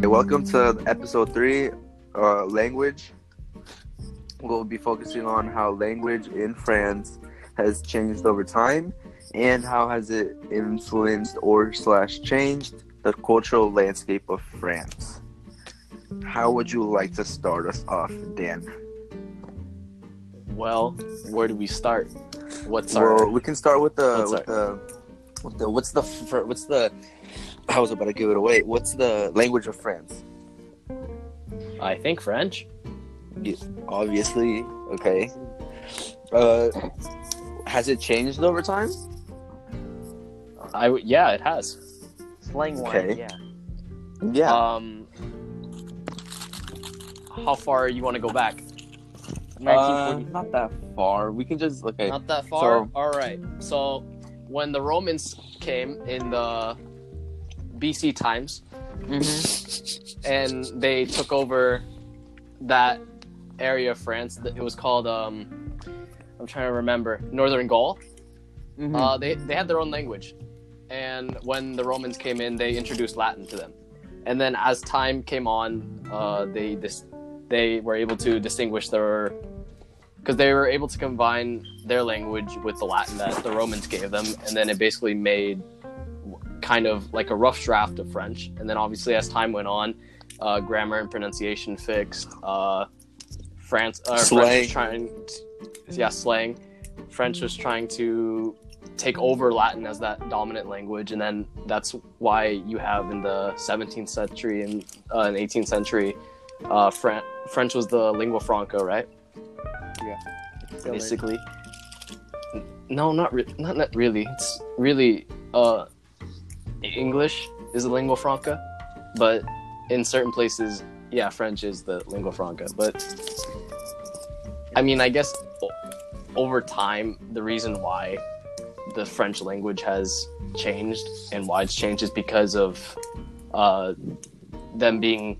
Hey, welcome to episode three, uh, language. We'll be focusing on how language in France has changed over time and how has it influenced or slash changed the cultural landscape of France. How would you like to start us off, Dan? Well, where do we start? What's well, our we can start with the What's with the, with the what's the what's the I was about to give it away. What's the language of France? I think French. Obviously, okay. Uh, has it changed over time? I w- yeah, it has. Slang wise, Okay. yeah. Yeah. Um, how far you want to go back? Uh, not that far. We can just okay. Not that far. So- All right. So when the Romans came in the BC times and they took over that area of France, it was called um, I'm trying to remember Northern Gaul. Mhm. Uh, they they had their own language, and when the Romans came in, they introduced Latin to them. And then as time came on, uh, they dis- they were able to distinguish their because they were able to combine their language with the Latin that the Romans gave them, and then it basically made kind of like a rough draft of French. And then obviously as time went on, uh, grammar and pronunciation fixed. Uh, France, uh, French Slang. was trying, yeah, slang. French was trying to take over Latin as that dominant language, and then that's why you have in the 17th century and uh, and 18th century, uh, Fran- French was the lingua franca, right? Yeah. Basically. No, not re- not not really. It's really uh, English is the lingua franca, but in certain places, yeah, French is the lingua franca. But I mean, I guess over time, the reason why the French language has changed and why it's changed is because of uh, them being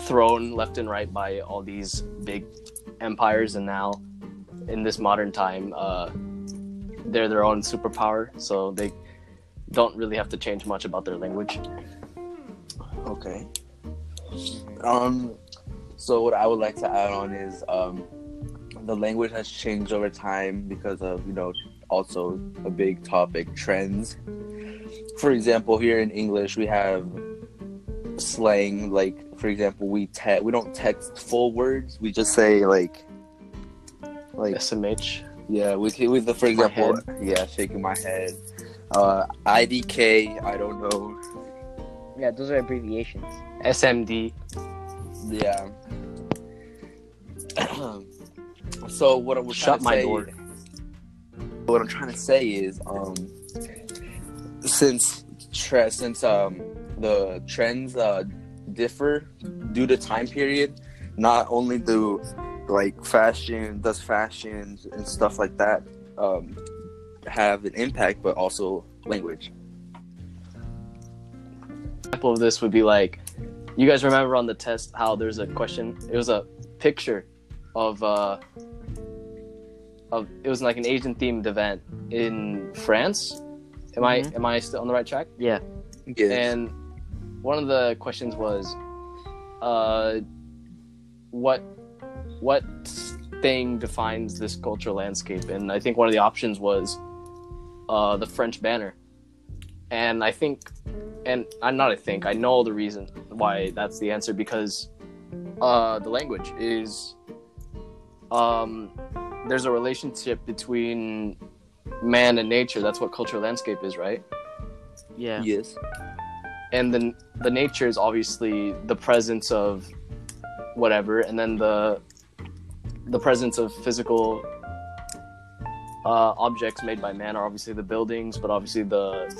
thrown left and right by all these big empires, and now in this modern time, uh, they're their own superpower, so they don't really have to change much about their language. Okay. Um, so what I would like to add on is um, the language has changed over time because of you know also a big topic trends. For example, here in English we have slang. Like for example, we te- we don't text full words. We just say like like SMH. yeah. We we the for example yeah shaking my head. Uh, IDK. I don't know. Yeah, those are abbreviations. SMD. Yeah. so what I'm Shut trying to my say, door. What I'm trying to say is, um, since tre- since um the trends uh differ due to time period, not only do like fashion does fashions and stuff like that um have an impact, but also language. example of this would be like you guys remember on the test how there's a question it was a picture of uh of it was like an asian themed event in france am i Mhm. am i still on the right track Yeah. Yes. and one of the questions was uh what what thing defines this cultural landscape and i think one of the options was uh the french banner and i think and i'm not i think i know the reason why that's the answer because uh the language is um there's a relationship between man and nature that's what cultural landscape is right Yeah. yes. and then the nature is obviously the presence of whatever and then the the presence of physical uh, objects made by man are obviously the buildings but obviously the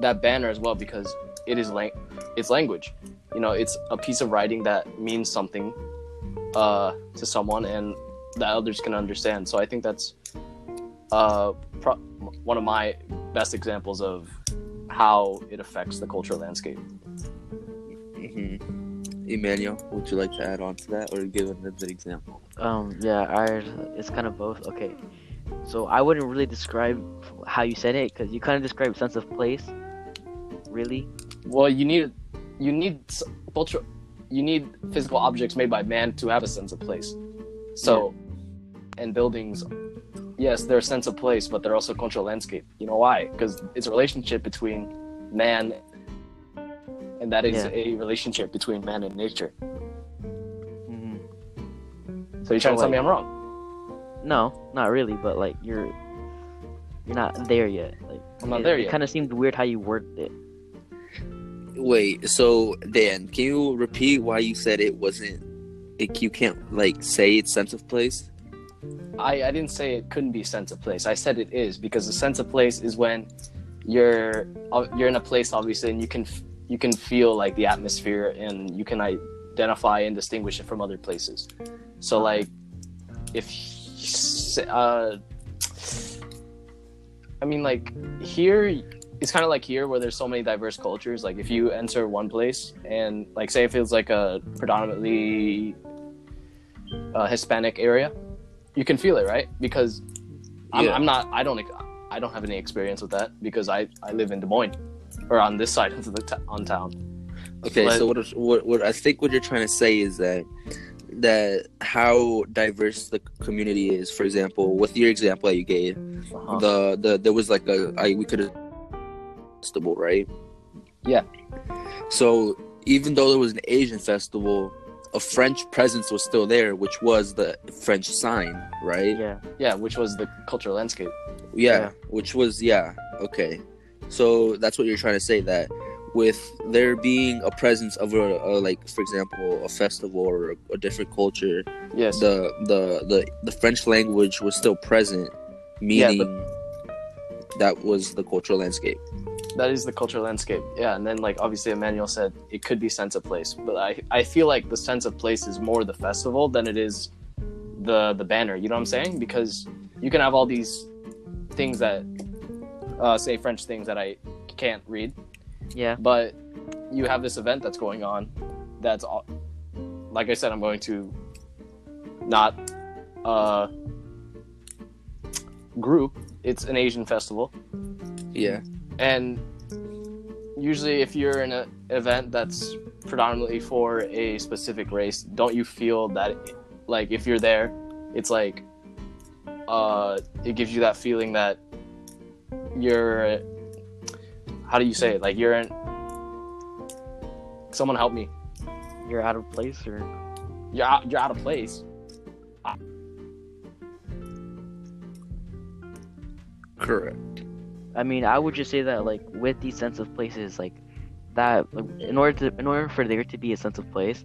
that banner as well because it is lang- it's language you know it's a piece of writing that means something uh, to someone and that others can understand so i think that's uh, pro- one of my best examples of how it affects the cultural landscape. hmm Emmanuel, would you like to add on to that or give another example? Um. Yeah. I. It's kind of both. Okay. So I wouldn't really describe how you said it because you kind of describe sense of place. Really. Well, you need you need cultural you need physical objects made by man to have a sense of place. So and buildings yes they're a sense of place but they're also cultural landscape. You know why? Because it's a relationship between man and that is Yeah. a relationship between man and nature. Hmm so you're trying to tell me i'm wrong No, not really, but like you're you're not there yet. Like I'm not it, there It yet. kind of seemed weird how you worded it. Wait, so Dan, can you repeat why you said it wasn't? It, you can't like say it's sense of place. I, I didn't say it couldn't be sense of place. I said it is because the sense of place is when you're uh, you're in a place obviously and you can you can feel like the atmosphere and you can identify and distinguish it from other places. So like if s- uh I mean like here it's kind of like here where there's so many diverse cultures. Like if you enter one place and like say it feels like a predominantly uh, Hispanic area you can feel it right? Because I'm, Yeah. I'm not i don't i don't have any experience with that because i i live in des moines or on this side of the t- on town. Okay, But- so what, what what I think what you're trying to say is that that how diverse the community is. For example, with your example that you gave, Uh-huh. the the there was like a I, we could have festival, right? Yeah. So even though there was an Asian festival, a French presence was still there, which was the French sign, right? Yeah. yeah which was the cultural landscape Yeah, Yeah. which was yeah, okay. So that's what you're trying to say that with there being a presence of a, a like for example a festival or a, a different culture, yes. the the the the French language was still present, Yeah, meaning that was the cultural landscape. that is the cultural landscape. Yeah and then like obviously emmanuel said it could be sense of place but i i feel like the sense of place is more the festival than it is the the banner you know what i'm saying? Because you can have all these things that uh say french things that i can't read Yeah. but you have this event that's going on that's all like i said i'm going to not uh group. It's an asian festival. Yeah, and usually if you're in an event that's predominantly for a specific race don't you feel that like if you're there it's like uh it gives you that feeling that you're how do you say it like you're in someone help me You're out of place, or you're out, you're out of place correct. I mean, I would just say that like with these sense of places, like that, like, in order to, in order for there to be a sense of place,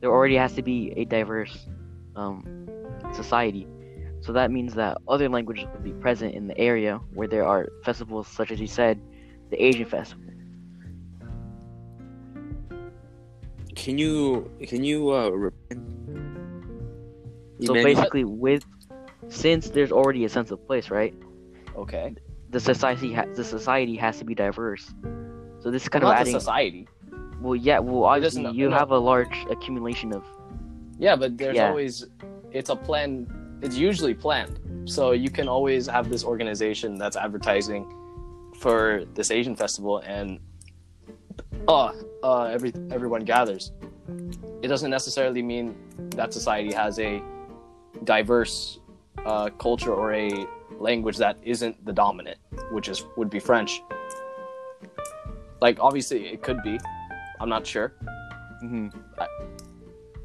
there already has to be a diverse um, society. So that means that other languages would be present in the area where there are festivals, such as you said, the Asian festival. Can you can you uh repeat? So basically, with since there's already a sense of place, right? okay The society ha- the society has to be diverse. So this is kind of adding. society Well, yeah. Well, obviously, you no. have a large accumulation of Yeah, but there's Yeah. always it's a plan. It's usually planned, so you can always have this organization that's advertising for this Asian festival, and uh, uh, every everyone gathers. It doesn't necessarily mean that society has a diverse uh, culture or a language that isn't the dominant, which is would be French. Like obviously, it could be. I'm not sure, hmm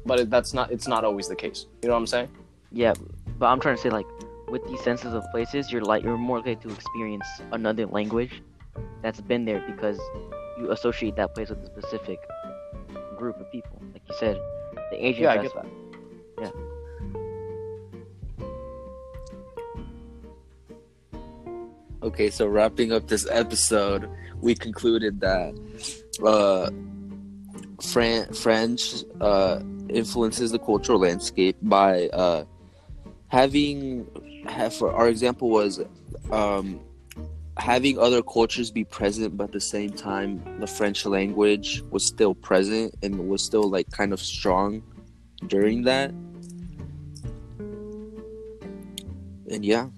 but it, that's not. It's not always the case. You know what I'm saying? Yeah, but I'm trying to say like with these senses of places, you're like you're more likely to experience another language that's been there because you associate that place with a specific group of people. Like you said, the Asian Yeah, I get festival. that. Okay, so wrapping up this episode, we concluded that uh, Fran- French uh, influences the cultural landscape by uh, having, have, for our example was um, having other cultures be present, but at the same time, the French language was still present and was still like kind of strong during that. And yeah,